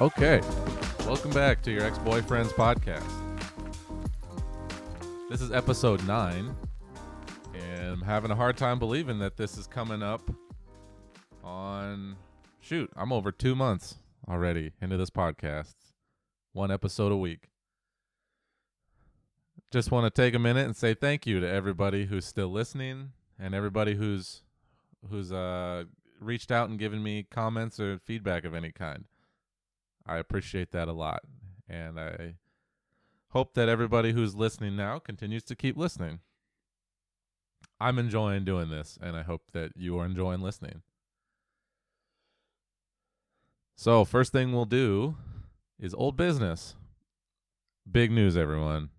Okay. Welcome back to your ex boyfriend's podcast. This is episode nine, and I'm having a hard time believing that this is coming up on. Shoot, I'm over two months already into this podcast. One episode a week. Just want to take a minute and say thank you to everybody who's still listening and everybody who's who's uh reached out and given me comments or feedback of any kind. I appreciate that a lot. And I hope that everybody who's listening now continues to keep listening. I'm enjoying doing this, and I hope that you are enjoying listening. So, first thing we'll do is old business. Big news, everyone.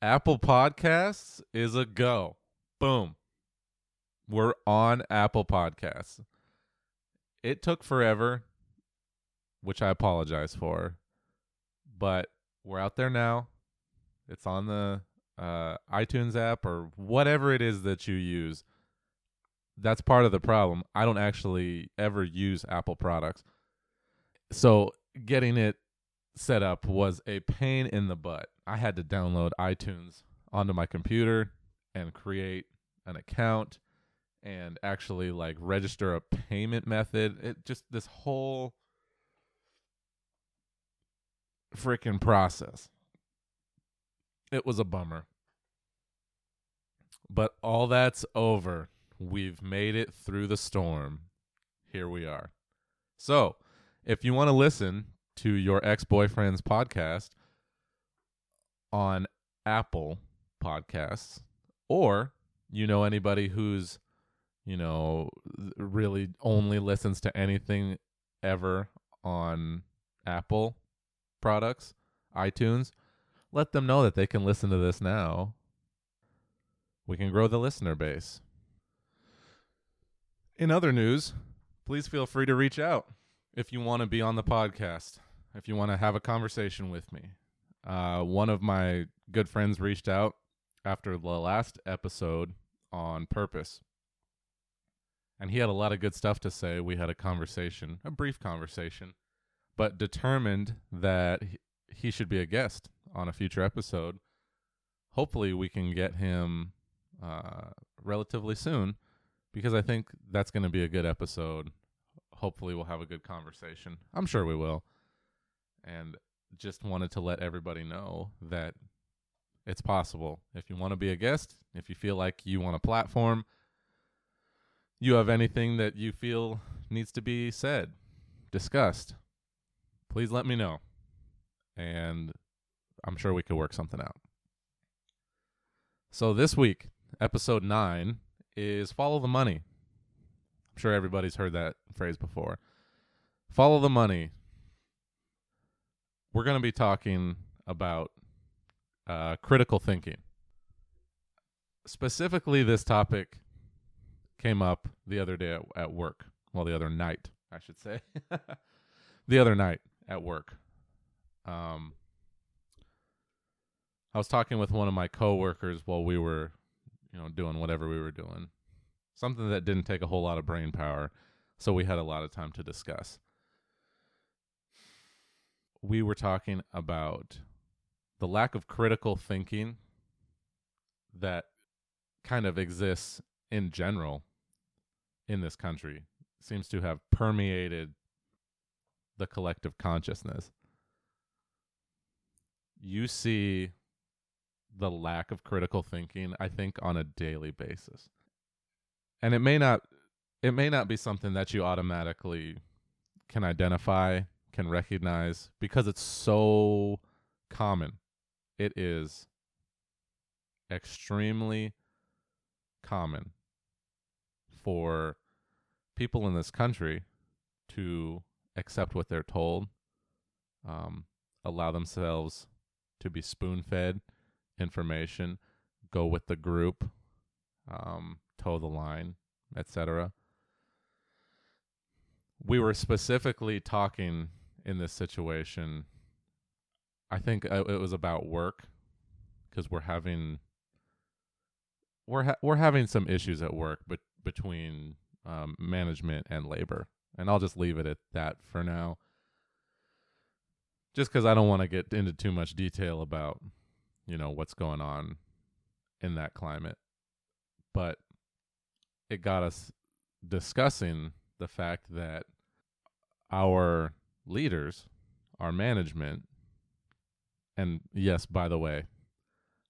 Apple Podcasts is a go. Boom. We're on Apple Podcasts. It took forever, which I apologize for, but we're out there now. It's on the uh, iTunes app or whatever it is that you use. That's part of the problem. I don't actually ever use Apple products. So getting it set up was a pain in the butt. I had to download iTunes onto my computer and create an account and actually like register a payment method. It just this whole freaking process. It was a bummer. But all that's over. We've made it through the storm. Here we are. So, if you want to listen to your ex boyfriend's podcast on Apple Podcasts, or you know anybody who's, you know, really only listens to anything ever on Apple products, iTunes, let them know that they can listen to this now. We can grow the listener base. In other news, please feel free to reach out if you want to be on the podcast, if you want to have a conversation with me. Uh, one of my good friends reached out after the last episode on purpose. And he had a lot of good stuff to say. We had a conversation, a brief conversation, but determined that he, should be a guest on a future episode. Hopefully, we can get him uh, relatively soon because I think that's going to be a good episode. Hopefully, we'll have a good conversation. I'm sure we will. And just wanted to let everybody know that it's possible. If you want to be a guest, if you feel like you want a platform, you have anything that you feel needs to be said, discussed, please let me know. And I'm sure we could work something out. So this week, episode 9 is follow the money. I'm sure everybody's heard that phrase before. Follow the money. We're going to be talking about uh, critical thinking. Specifically, this topic came up the other day at, at work. Well, the other night, I should say. the other night at work. Um, I was talking with one of my coworkers while we were, you know, doing whatever we were doing. Something that didn't take a whole lot of brain power, so we had a lot of time to discuss. We were talking about the lack of critical thinking that kind of exists in general in this country seems to have permeated the collective consciousness. You see the lack of critical thinking, I think, on a daily basis. And it may not it may not be something that you automatically can identify, can recognize, because it's so common. It is extremely common for people in this country to accept what they're told, um, allow themselves to be spoon fed information, go with the group, um, toe the line, etc. We were specifically talking in this situation. I think uh, it was about work because we're having we're ha- we're having some issues at work, but between um, management and labor, and I'll just leave it at that for now. just because I don't want to get into too much detail about, you know, what's going on in that climate. But it got us discussing the fact that our leaders, our management, and yes, by the way,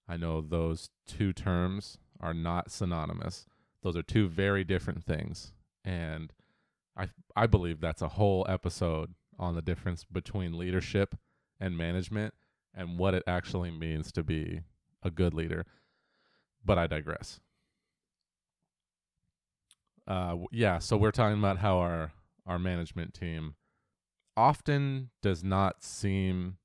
I know those two terms are not synonymous. Those are two very different things. And I I believe that's a whole episode on the difference between leadership and management and what it actually means to be a good leader. But I digress. Uh, yeah, so we're talking about how our our management team often does not seem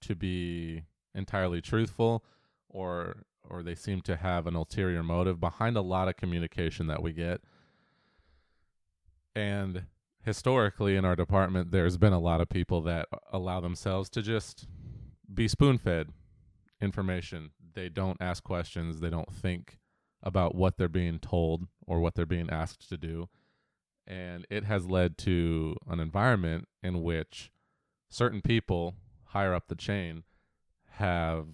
to be entirely truthful or or they seem to have an ulterior motive behind a lot of communication that we get. And historically in our department there's been a lot of people that allow themselves to just be spoon-fed information. They don't ask questions, they don't think about what they're being told or what they're being asked to do. And it has led to an environment in which certain people higher up the chain have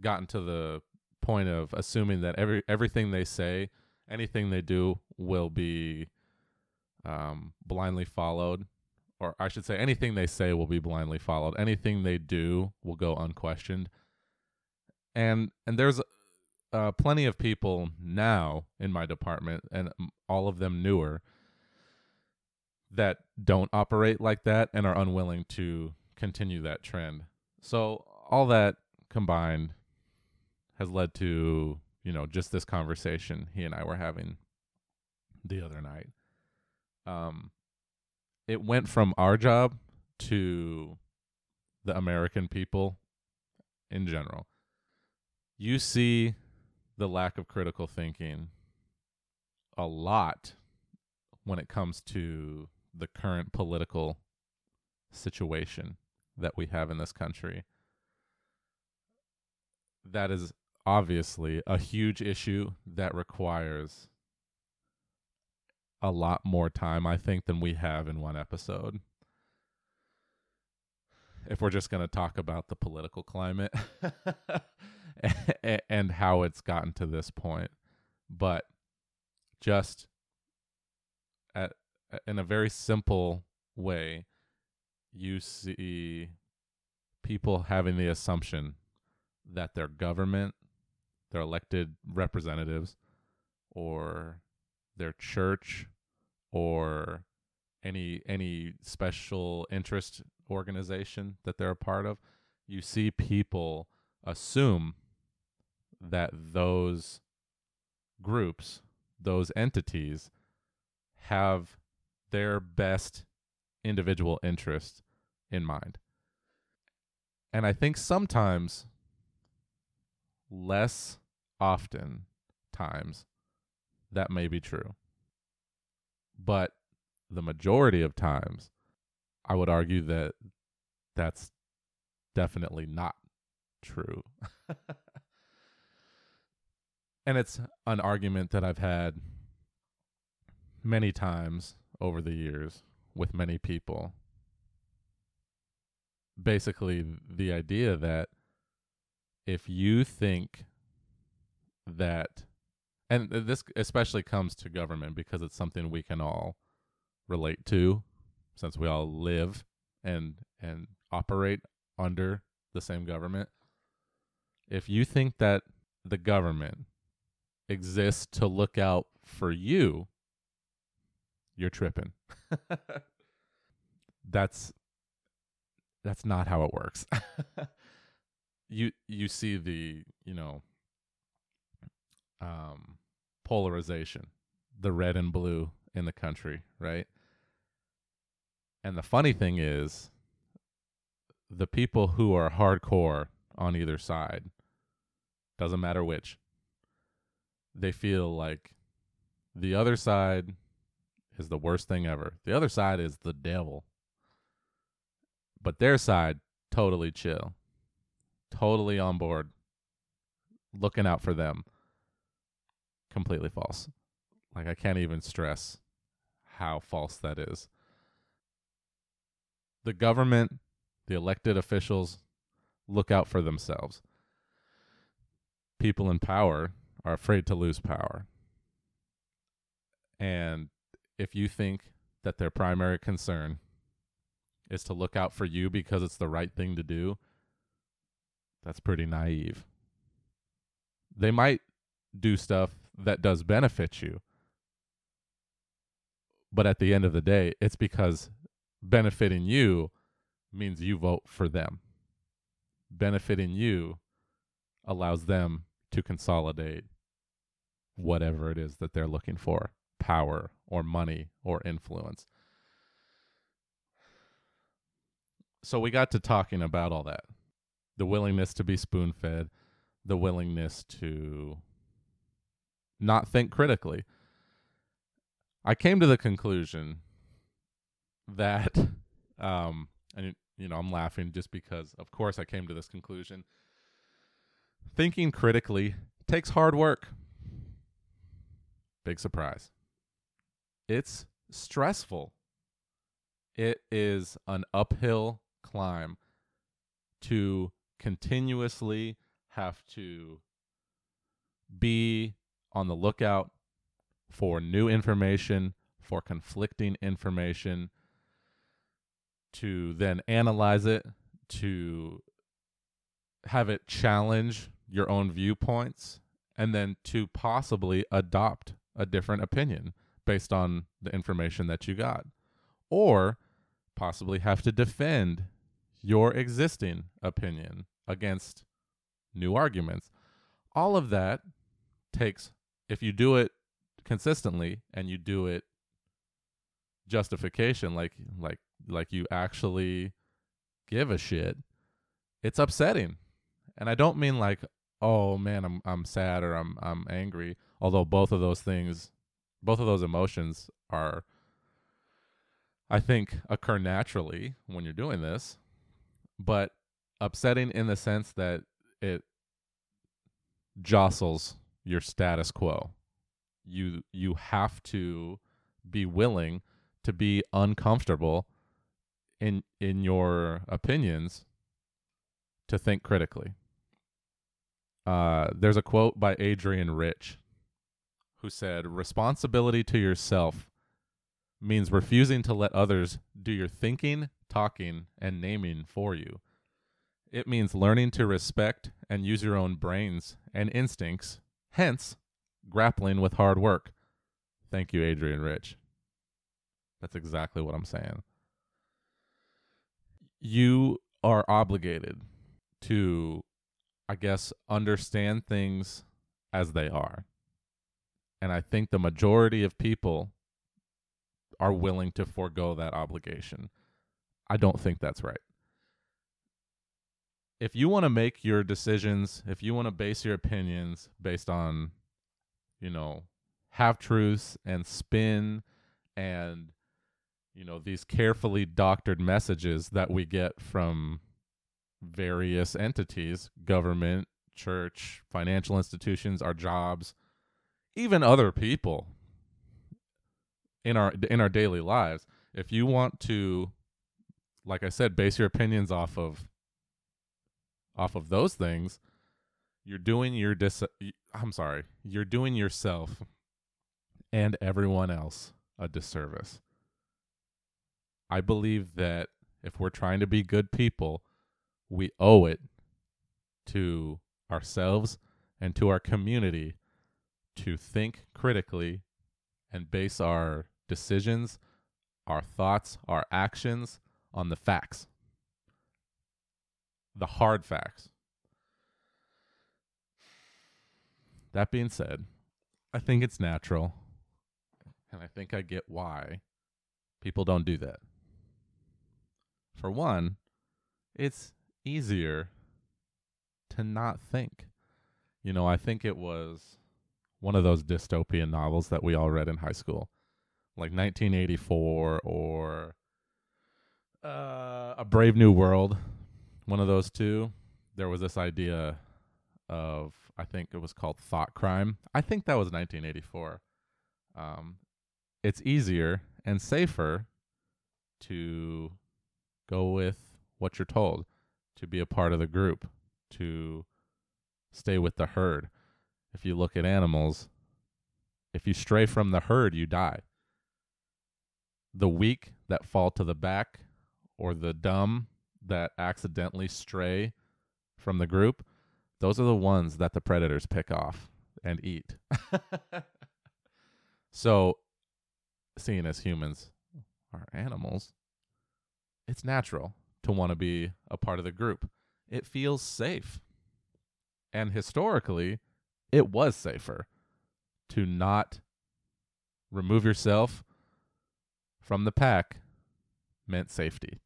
gotten to the point of assuming that every everything they say, anything they do will be um, blindly followed, or I should say, anything they say will be blindly followed. Anything they do will go unquestioned. And and there's uh, plenty of people now in my department, and all of them newer, that don't operate like that and are unwilling to continue that trend. So all that combined has led to you know just this conversation he and I were having the other night um, it went from our job to the American people in general. You see the lack of critical thinking a lot when it comes to the current political situation that we have in this country. That is obviously a huge issue that requires a lot more time, I think, than we have in one episode. If we're just going to talk about the political climate and how it's gotten to this point. But just at, in a very simple way, you see people having the assumption that their government, their elected representatives, or their church or any any special interest organization that they're a part of, you see people assume that those groups, those entities have their best individual interest in mind. And I think sometimes less often times that may be true. But the majority of times, I would argue that that's definitely not true. and it's an argument that I've had many times over the years with many people. Basically, the idea that if you think that and this especially comes to government because it's something we can all relate to since we all live and and operate under the same government. If you think that the government exists to look out for you you're tripping. That's that's not how it works. You you see the you know um polarization, the red and blue in the country, right? And the funny thing is, the people who are hardcore on either side, doesn't matter which, they feel like the other side is the worst thing ever. The other side is the devil. But their side, totally chill, totally on board, looking out for them completely false. Like I can't even stress how false that is. The government The elected officials look out for themselves. People in power are afraid to lose power. And if you think that their primary concern is to look out for you because it's the right thing to do, that's pretty naive. They might do stuff that does benefit you. But at the end of the day, it's because benefiting you means you vote for them. Benefiting you allows them to consolidate whatever it is that they're looking for power or money or influence. So we got to talking about all that the willingness to be spoon fed, the willingness to not think critically. I came to the conclusion that, um, and you know, I'm laughing just because, of course, I came to this conclusion. Thinking critically takes hard work. Big surprise. It's stressful. It is an uphill climb to continuously have to be on the lookout for new information, for conflicting information, to then analyze it, to have it challenge your own viewpoints, and then to possibly adopt a different opinion based on the information that you got. Or possibly have to defend your existing opinion against new arguments. All of that takes, if you do it consistently and you do it justification, like like like you actually give a shit, it's upsetting. And I don't mean like, oh man, I'm I'm sad or I'm I'm angry. Although both of those things, both of those emotions are I think occur naturally when you're doing this, but upsetting in the sense that it jostles your status quo. You you have to be willing to be uncomfortable in in your opinions to think critically. Uh, there's a quote by Adrienne Rich who said, Responsibility to yourself means refusing to let others do your thinking, talking, and naming for you. It means learning to respect and use your own brains and instincts, hence, grappling with hard work. Thank you, Adrienne Rich. That's exactly what I'm saying. You are obligated to, I guess, understand things as they are. And I think the majority of people are willing to forego that obligation. I don't think that's right if you want to make your decisions, if you want to base your opinions based on, you know, half truths and spin and, you know, these carefully doctored messages that we get from various entities, government, church, financial institutions, our jobs, even other people in our in our daily lives. If you want to like I said, base your opinions off of off of those things, you're doing your dis I'm sorry, you're doing yourself and everyone else a disservice. I believe that if we're trying to be good people, we owe it to ourselves and to our community to think critically and base our decisions, our thoughts, our actions on the facts the hard facts. That being said, I think it's natural, and I think I get why people don't do that. For one, it's easier to not think. You know, I think it was one of those dystopian novels that we all read in high school, like 1984 or uh, A Brave New World one of those two, there was this idea of I think it was called thought crime. I think that was 1984. Um, it's easier and safer to go with what you're told, to be a part of the group, to stay with the herd. If you look at animals, if you stray from the herd, you die. The weak that fall to the back or the dumb that accidentally stray from the group, those are the ones that the predators pick off and eat. so, seeing as humans are animals, it's natural to want to be a part of the group. It feels safe. And historically, it was safer to not remove yourself from the pack meant safety.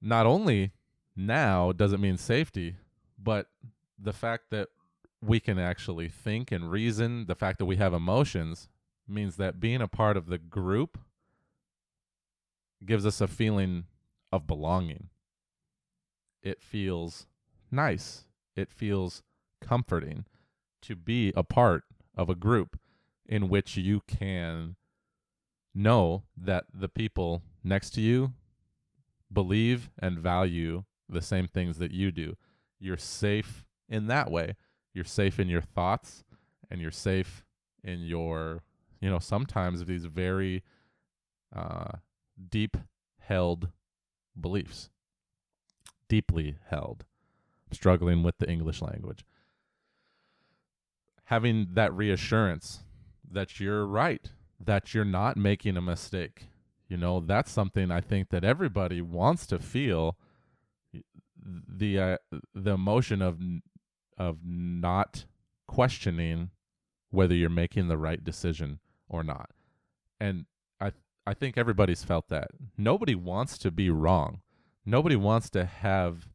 Not only now does it mean safety, but the fact that we can actually think and reason, the fact that we have emotions, means that being a part of the group gives us a feeling of belonging. It feels nice. It feels comforting to be a part of a group in which you can know that the people next to you believe and value the same things that you do. You're safe in that way. You're safe in your thoughts and you're safe in your, you know, sometimes these very uh, deep held beliefs. Deeply held. I'm struggling with the English language. Having that reassurance that you're right, that you're not making a mistake. You know, that's something I think that everybody wants to feel the uh, the emotion of of not questioning whether you're making the right decision or not. And I I think everybody's felt that. Nobody wants to be wrong. Nobody wants to have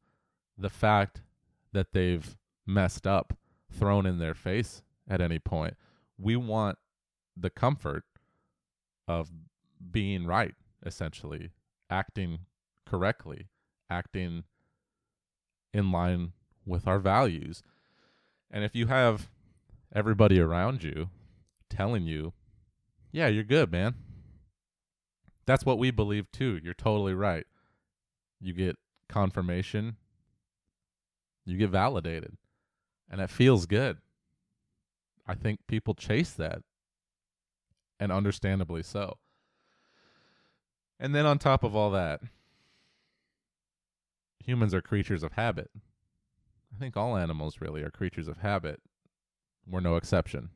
the fact that they've messed up thrown in their face at any point. We want the comfort of being right, essentially, acting correctly, acting in line with our values. And if you have everybody around you telling you, yeah, you're good, man. That's what we believe too. You're totally right. You get confirmation, you get validated, and it feels good. I think people chase that, and understandably so. And then on top of all that, humans are creatures of habit. I think all animals really are creatures of habit. We're no exception.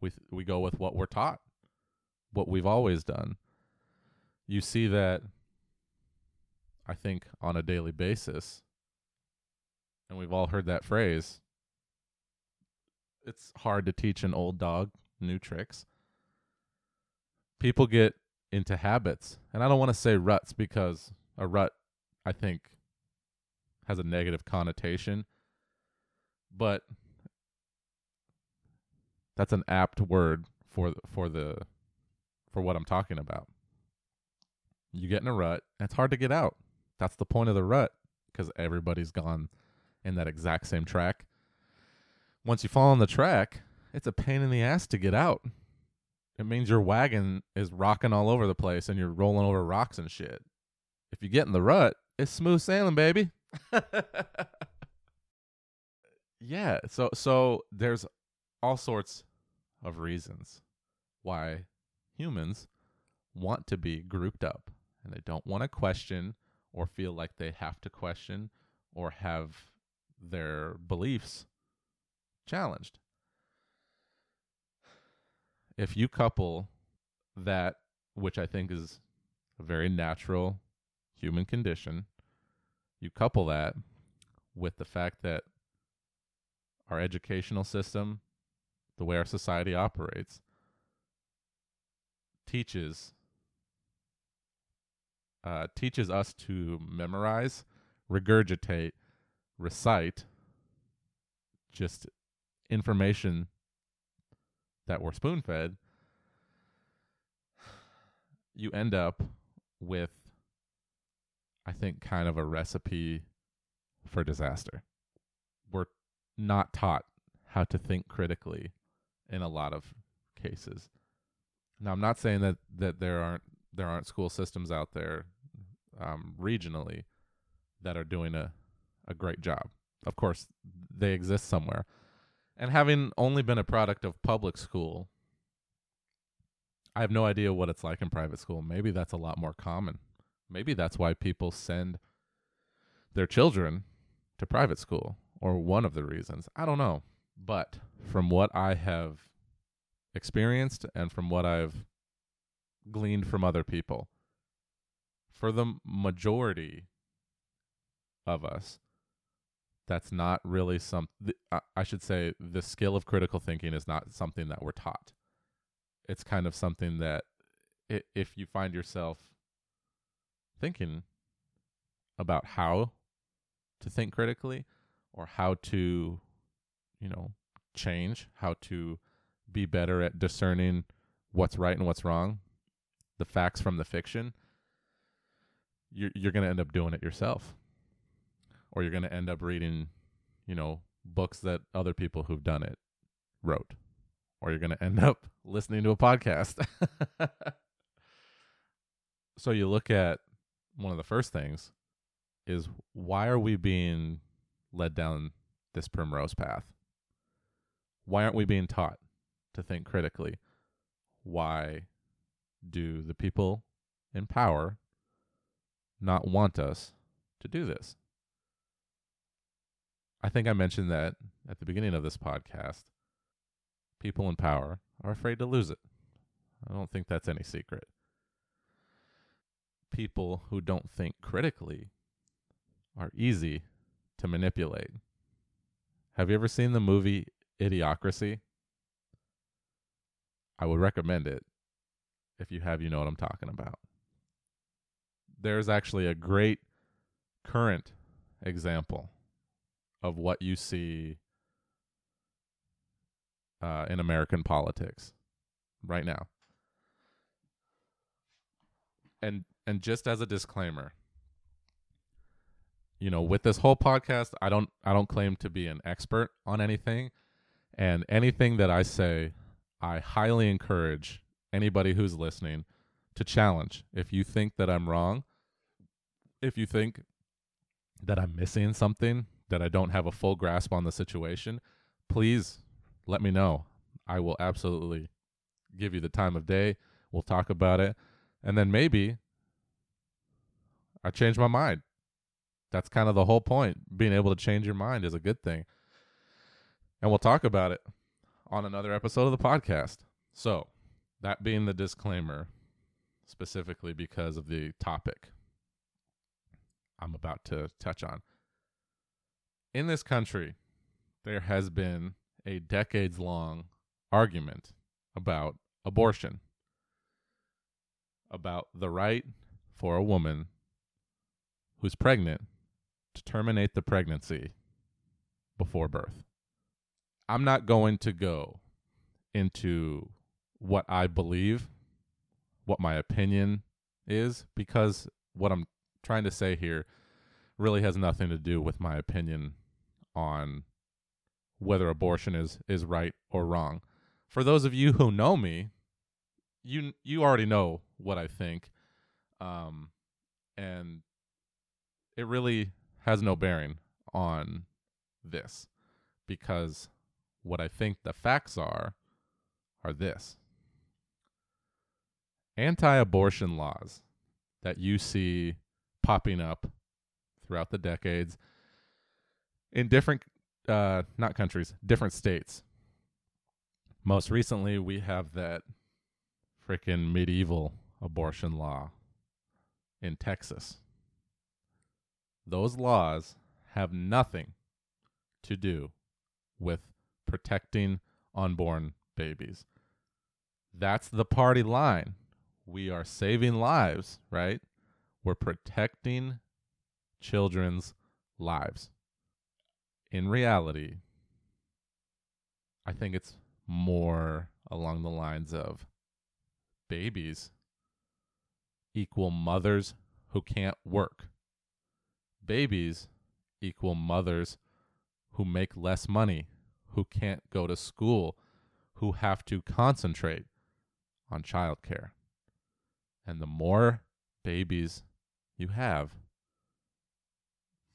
We th- we go with what we're taught, what we've always done. You see that I think on a daily basis. And we've all heard that phrase. It's hard to teach an old dog new tricks. People get into habits. And I don't want to say ruts because a rut I think has a negative connotation. But that's an apt word for for the for what I'm talking about. You get in a rut, it's hard to get out. That's the point of the rut because everybody's gone in that exact same track. Once you fall on the track, it's a pain in the ass to get out. It means your wagon is rocking all over the place and you're rolling over rocks and shit. If you get in the rut, it's smooth sailing, baby. yeah, so so there's all sorts of reasons why humans want to be grouped up and they don't want to question or feel like they have to question or have their beliefs challenged. If you couple that, which I think is a very natural human condition, you couple that with the fact that our educational system, the way our society operates, teaches uh, teaches us to memorize, regurgitate, recite just information that we're spoon fed, you end up with, I think, kind of a recipe for disaster. We're not taught how to think critically in a lot of cases. Now, I'm not saying that, that there aren't there aren't school systems out there um, regionally that are doing a, a great job. Of course, they exist somewhere. And having only been a product of public school, I have no idea what it's like in private school. Maybe that's a lot more common. Maybe that's why people send their children to private school, or one of the reasons. I don't know. But from what I have experienced and from what I've gleaned from other people, for the majority of us, that's not really some. Th- I should say the skill of critical thinking is not something that we're taught. It's kind of something that, if you find yourself thinking about how to think critically or how to, you know, change, how to be better at discerning what's right and what's wrong, the facts from the fiction, you're you're going to end up doing it yourself. Or you're going to end up reading, you know, books that other people who've done it wrote. Or you're going to end up listening to a podcast. so you look at one of the first things is why are we being led down this primrose path? Why aren't we being taught to think critically? Why do the people in power not want us to do this? I think I mentioned that at the beginning of this podcast. People in power are afraid to lose it. I don't think that's any secret. People who don't think critically are easy to manipulate. Have you ever seen the movie Idiocracy? I would recommend it. If you have, you know what I'm talking about. There's actually a great current example of what you see uh, in American politics right now. And and just as a disclaimer, you know, with this whole podcast, I don't I don't claim to be an expert on anything, and anything that I say, I highly encourage anybody who's listening to challenge. If you think that I'm wrong, if you think that I'm missing something, that I don't have a full grasp on the situation, please let me know. I will absolutely give you the time of day. We'll talk about it. And then maybe I change my mind. That's kind of the whole point. Being able to change your mind is a good thing. And we'll talk about it on another episode of the podcast. So, that being the disclaimer, specifically because of the topic I'm about to touch on. In this country, there has been a decades long argument about abortion, about the right for a woman who's pregnant to terminate the pregnancy before birth. I'm not going to go into what I believe, what my opinion is, because what I'm trying to say here really has nothing to do with my opinion on whether abortion is is right or wrong. For those of you who know me, you you already know what I think, um, and it really has no bearing on this because what I think the facts are are this. Anti-abortion laws that you see popping up throughout the decades in different uh not countries, different states. Most recently we have that freaking medieval abortion law in Texas. Those laws have nothing to do with protecting unborn babies. That's the party line. We are saving lives, right? We're protecting children's lives. In reality, I think it's more along the lines of babies equal mothers who can't work. Babies equal mothers who make less money, who can't go to school, who have to concentrate on childcare. And the more babies you have,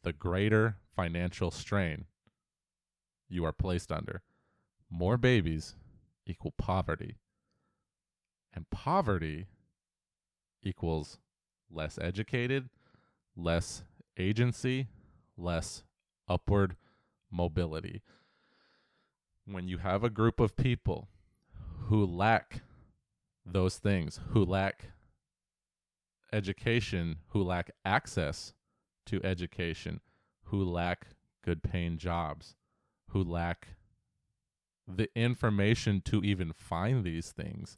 the greater financial strain you are placed under. More babies equal poverty. And poverty equals less educated, less agency, less upward mobility. When you have a group of people who lack those things, who lack education, who lack access to education, who lack good paying jobs, who lack the information to even find these things.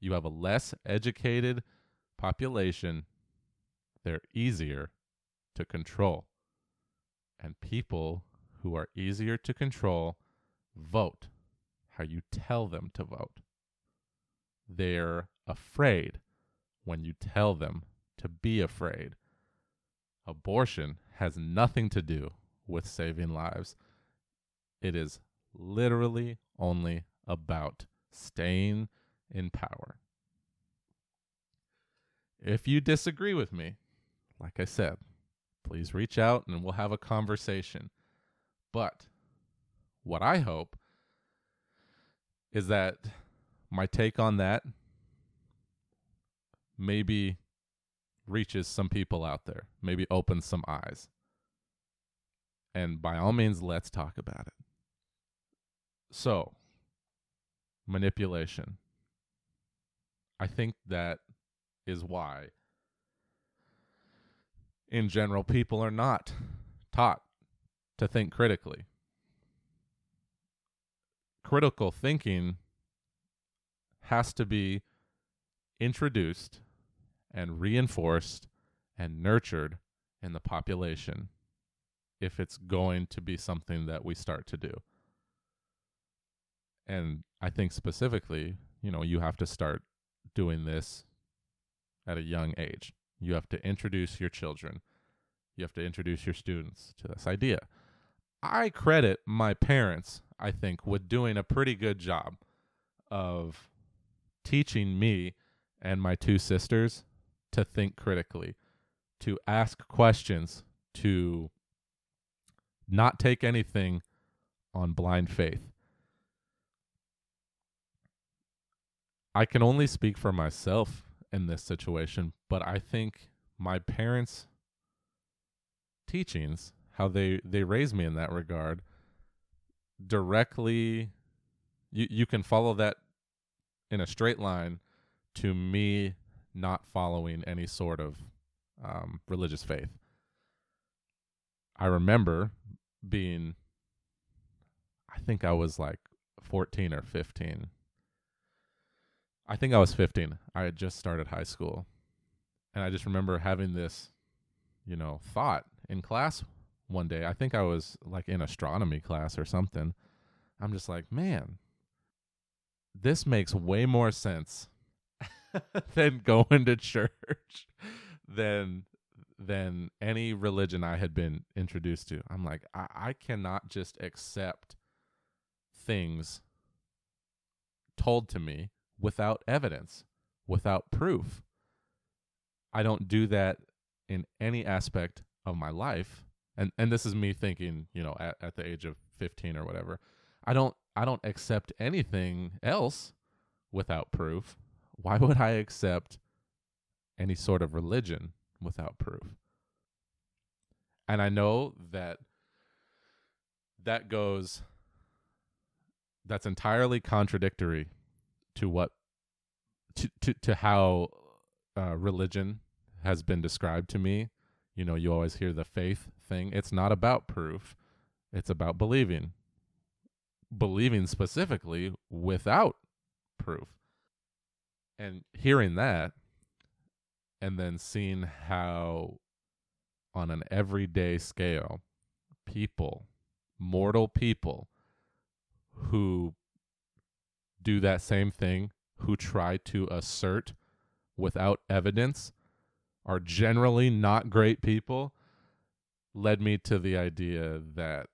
You have a less educated population, they're easier to control. And people who are easier to control vote how you tell them to vote. They're afraid when you tell them to be afraid. Abortion has nothing to do with saving lives. It is literally only about staying in power. If you disagree with me, like I said, please reach out and we'll have a conversation. But what I hope is that my take on that maybe reaches some people out there, maybe opens some eyes. And by all means, let's talk about it. So, manipulation. I think that is why, in general, people are not taught to think critically. Critical thinking has to be introduced and reinforced and nurtured in the population if it's going to be something that we start to do. And I think specifically, you know, you have to start doing this at a young age. You have to introduce your children, you have to introduce your students to this idea. I credit my parents, I think, with doing a pretty good job of teaching me and my two sisters to think critically, to ask questions, to not take anything on blind faith. I can only speak for myself in this situation, but I think my parents' teachings, how they they raised me in that regard, directly you you can follow that in a straight line to me not following any sort of um, religious faith. I remember being, I think I was like 14 or 15. I think I was 15. I had just started high school. And I just remember having this, you know, thought in class one day. I think I was like in astronomy class or something. I'm just like, man, this makes way more sense than going to church than than any religion I had been introduced to. I'm like, I, I cannot just accept things told to me without evidence, without proof. I don't do that in any aspect of my life. And and this is me thinking, you know, at, at the age of 15 or whatever. I don't I don't accept anything else without proof. Why would I accept any sort of religion without proof? And I know that that goes that's entirely contradictory to what to to, to how uh, religion has been described to me. You know, you always hear the faith thing. It's not about proof. It's about believing believing specifically without proof. And hearing that, and then seeing how, on an everyday scale, people, mortal people, who do that same thing, who try to assert without evidence, are generally not great people, led me to the idea that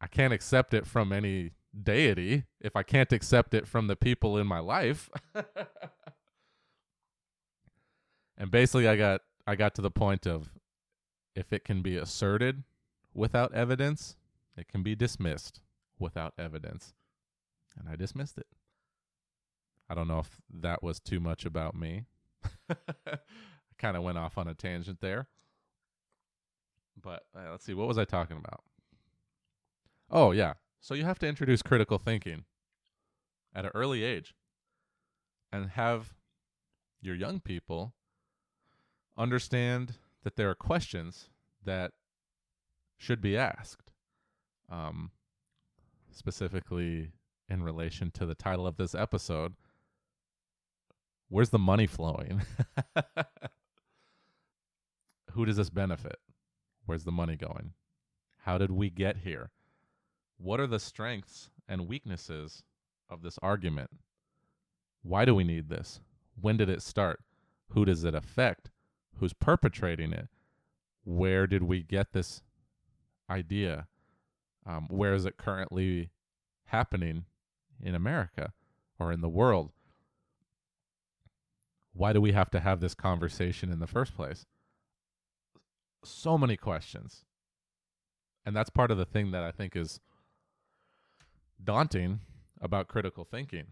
I can't accept it from any deity if I can't accept it from the people in my life. and basically I got I got to the point of if it can be asserted without evidence, it can be dismissed without evidence. And I dismissed it. I don't know if that was too much about me. I kind of went off on a tangent there. But uh, let's see, what was I talking about? Oh, yeah. So you have to introduce critical thinking at an early age and have your young people understand that there are questions that should be asked. Um, specifically in relation to the title of this episode, where's the money flowing? Who does this benefit? Where's the money going? How did we get here? What are the strengths and weaknesses of this argument? Why do we need this? When did it start? Who does it affect? Who's perpetrating it? Where did we get this idea? Um, where is it currently happening in America or in the world? Why do we have to have this conversation in the first place? So many questions. And that's part of the thing that I think is daunting about critical thinking.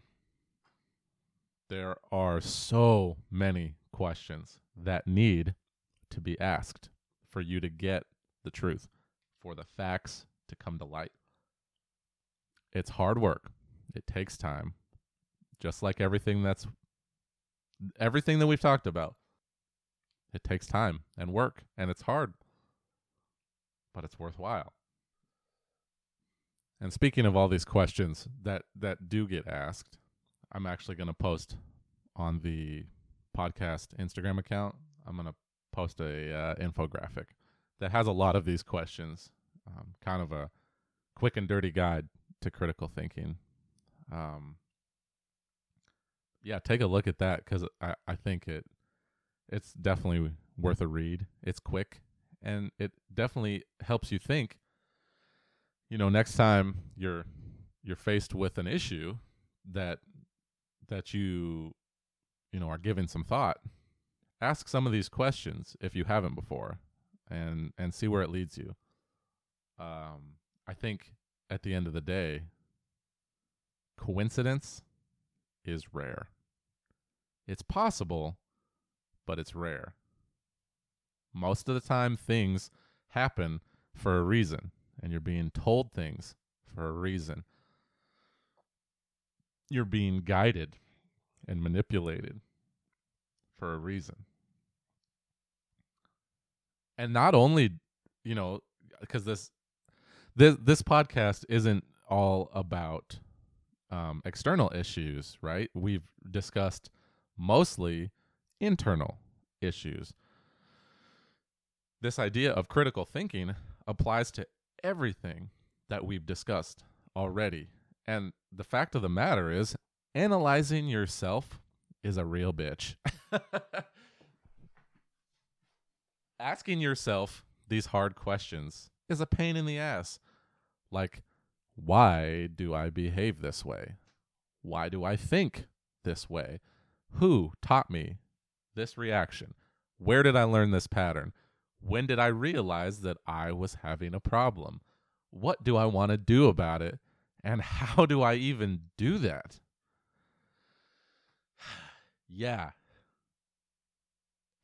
There are so many questions that need to be asked for you to get the truth, for the facts to come to light. It's hard work. It takes time. Just like everything that's everything that we've talked about. It takes time and work and it's hard. But it's worthwhile. And speaking of all these questions that that do get asked, I'm actually going to post on the podcast Instagram account. I'm going to post a uh, infographic that has a lot of these questions, um, kind of a quick and dirty guide to critical thinking. Um, yeah, take a look at that because I, I think it it's definitely worth a read. It's quick and it definitely helps you think you know, next time you're you're faced with an issue that that you you know are giving some thought, ask some of these questions if you haven't before, and and see where it leads you. Um, I think at the end of the day, coincidence is rare. It's possible, but it's rare. Most of the time, things happen for a reason and you're being told things for a reason. You're being guided and manipulated for a reason. And not only, you know, because this this this podcast isn't all about um, external issues, right? We've discussed mostly internal issues. This idea of critical thinking applies to everything that we've discussed already. And the fact of the matter is, analyzing yourself is a real bitch. Asking yourself these hard questions is a pain in the ass. Like, why do I behave this way? Why do I think this way? Who taught me this reaction? Where did I learn this pattern? When did I realize that I was having a problem? What do I want to do about it? And how do I even do that? yeah.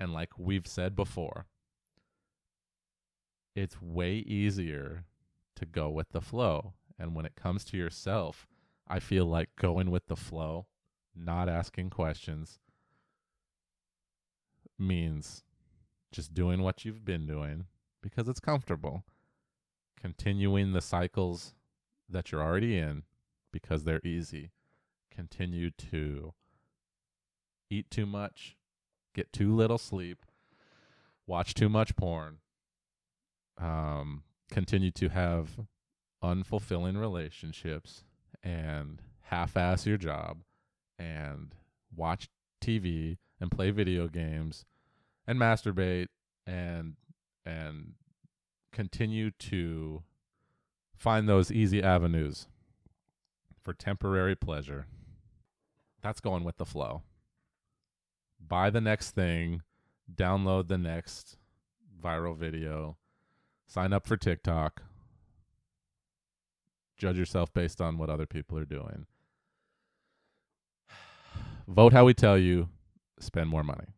And like we've said before, it's way easier to go with the flow. And when it comes to yourself, I feel like going with the flow, not asking questions, means just doing what you've been doing because it's comfortable, continuing the cycles that you're already in because they're easy, continue to eat too much, get too little sleep, watch too much porn, um, continue to have unfulfilling relationships and half ass your job and watch TV and play video games and masturbate and and continue to find those easy avenues for temporary pleasure. That's going with the flow. Buy the next thing, download the next viral video, sign up for TikTok, judge yourself based on what other people are doing. Vote how we tell you, spend more money.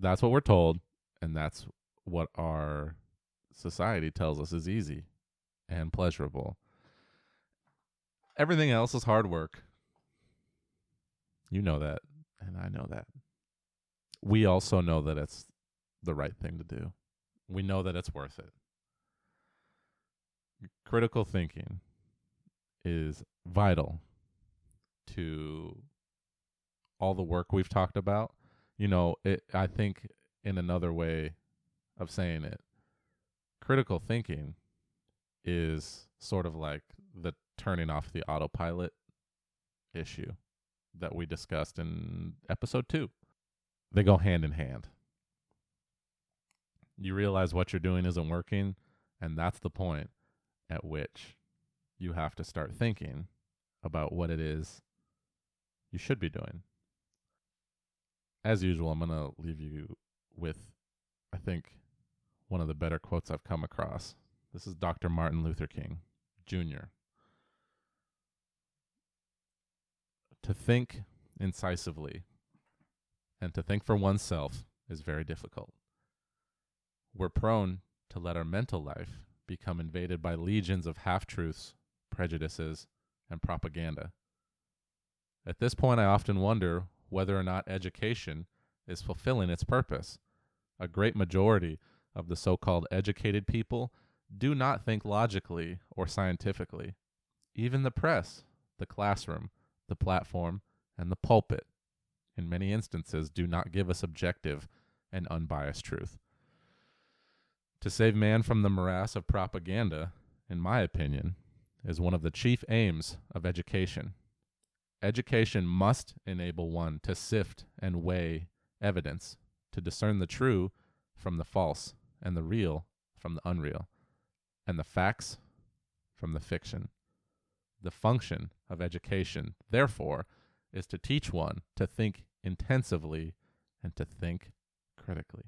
That's what we're told, and that's what our society tells us is easy and pleasurable. Everything else is hard work. You know that, and I know that. We also know that it's the right thing to do. We know that it's worth it. Critical thinking is vital to all the work we've talked about. You know, it I think in another way of saying it, critical thinking is sort of like the turning off the autopilot issue that we discussed in episode 2. They go hand in hand. You realize what you're doing isn't working, and that's the point at which you have to start thinking about what it is you should be doing. As usual, I'm going to leave you with, I think, one of the better quotes I've come across. This is Dr. Martin Luther King Jr. To think incisively and to think for oneself is very difficult. We're prone to let our mental life become invaded by legions of half truths, prejudices, and propaganda. At this point, I often wonder whether or not education is fulfilling its purpose. A great majority of the so called educated people do not think logically or scientifically. Even the press, the classroom, the platform, and the pulpit, in many instances, do not give us objective and unbiased truth. To save man from the morass of propaganda, in my opinion, is one of the chief aims of education. Education must enable one to sift and weigh evidence, to discern the true from the false, and the real from the unreal, and the facts from the fiction. The function of education, therefore, is to teach one to think intensively and to think critically.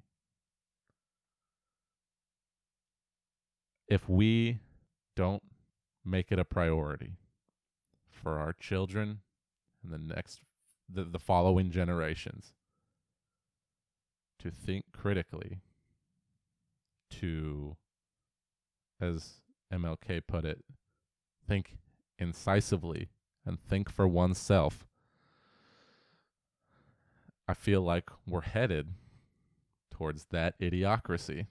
If we don't make it a priority for our children and the next the, the following generations to think critically to as MLK put it think incisively and think for oneself I feel like we're headed towards that idiocracy.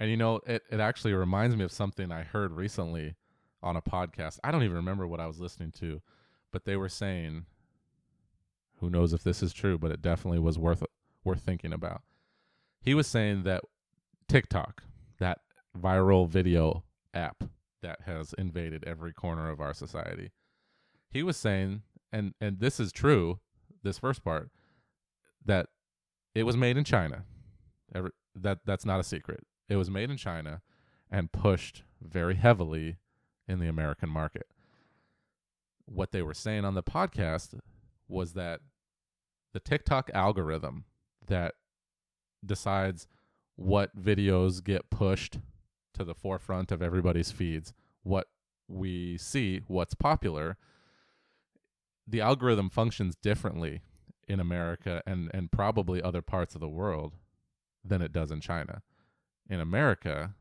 And you know, it, it actually reminds me of something I heard recently on a podcast. I don't even remember what I was listening to, but they were saying, who knows if this is true, but it definitely was worth worth thinking about. He was saying that TikTok, that viral video app that has invaded every corner of our society, he was saying, and and this is true, this first part, that it was made in China. Every, that that's not a secret. It was made in China and pushed very heavily in the American market. What they were saying on the podcast was that the TikTok algorithm that decides what videos get pushed to the forefront of everybody's feeds, what we see, what's popular, the algorithm functions differently in America and, and probably other parts of the world than it does in China. In America,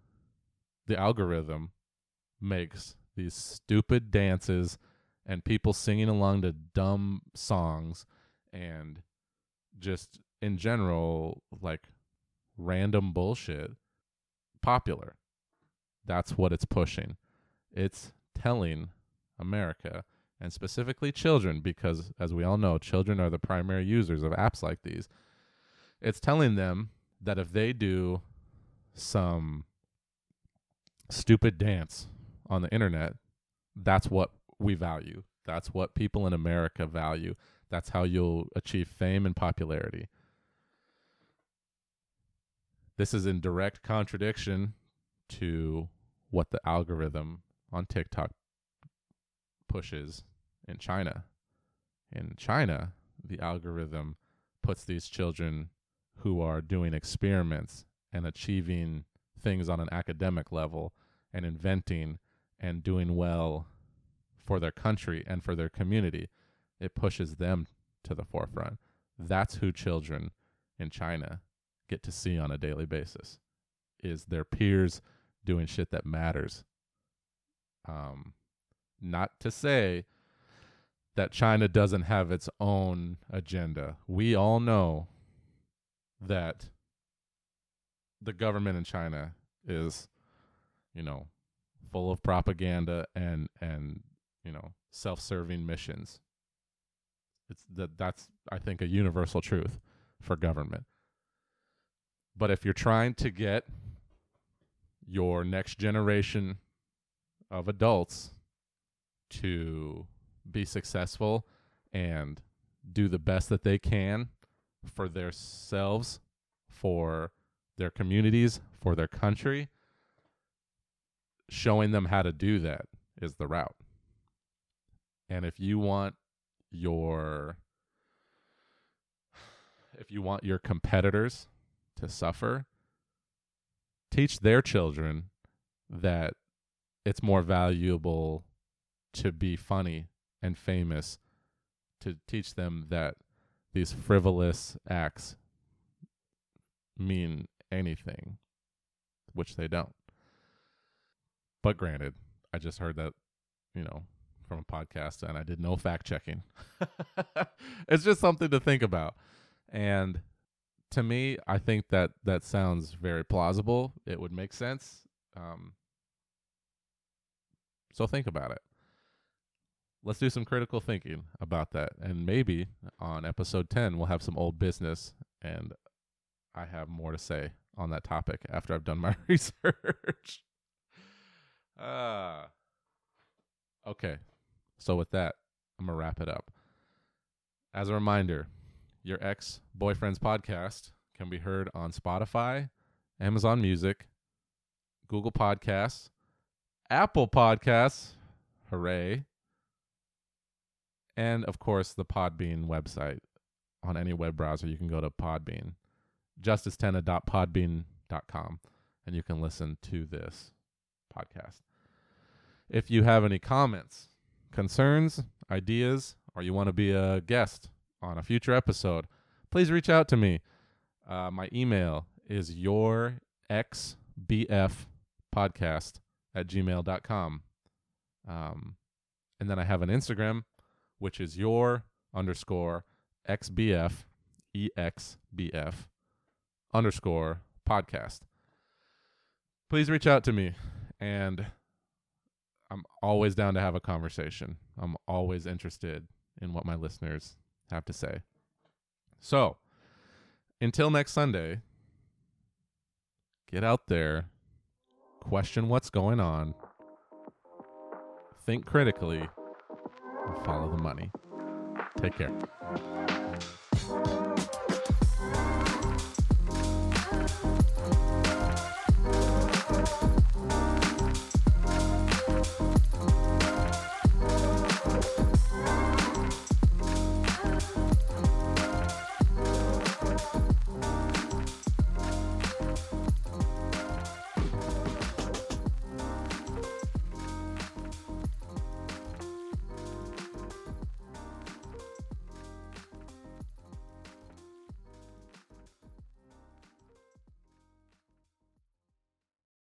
the algorithm makes these stupid dances and people singing along to dumb songs and just in general like random bullshit popular. That's what it's pushing. It's telling America and specifically children because as we all know children are the primary users of apps like these. It's telling them that if they do some stupid dance on the internet, that's what we value. That's what people in America value. That's how you'll achieve fame and popularity. This is in direct contradiction to what the algorithm on TikTok pushes in China. In China, the algorithm puts these children who are doing experiments and achieving things on an academic level and inventing and doing well for their country and for their community, it pushes them to the forefront. That's who children in China get to see on a daily basis is their peers doing shit that matters. Um, not to say that China doesn't have its own agenda. We all know that the government in China is, you know, full of propaganda and and you know self-serving missions. It's that that's I think a universal truth for government. But if you're trying to get your next generation of adults to be successful and do the best that they can for themselves, for their communities, for their country, showing them how to do that is the route. And if you want your if you want your competitors to suffer, teach their children that it's more valuable to be funny and famous to teach them that these frivolous acts mean anything, which they don't. But granted, I just heard that, you know, from a podcast and I did no fact checking. it's just something to think about. And to me, I think that that sounds very plausible. It would make sense. Um, so think about it. Let's do some critical thinking about that. And maybe on episode 10, we'll have some old business and I have more to say on that topic after I've done my research. Uh, okay. So, with that, I'm to wrap it up. As a reminder, your ex boyfriend's podcast can be heard on Spotify, Amazon Music, Google Podcasts, Apple Podcasts, hooray, and of course the Podbean website. On any web browser, you can go to Podbean, justicetenna.podbean.com, and you can listen to this podcast. If you have any comments, concerns, ideas, or you want to be a guest on a future episode, please reach out to me. Uh, my email is your xbf podcast at gmail.com. Um, and then I have an Instagram, which is your underscore xbf exbf underscore podcast. Please reach out to me, and I'm always down to have a conversation. I'm always interested in what my listeners have to say. So, until next Sunday, get out there, question what's going on, think critically, and follow the money. Take care.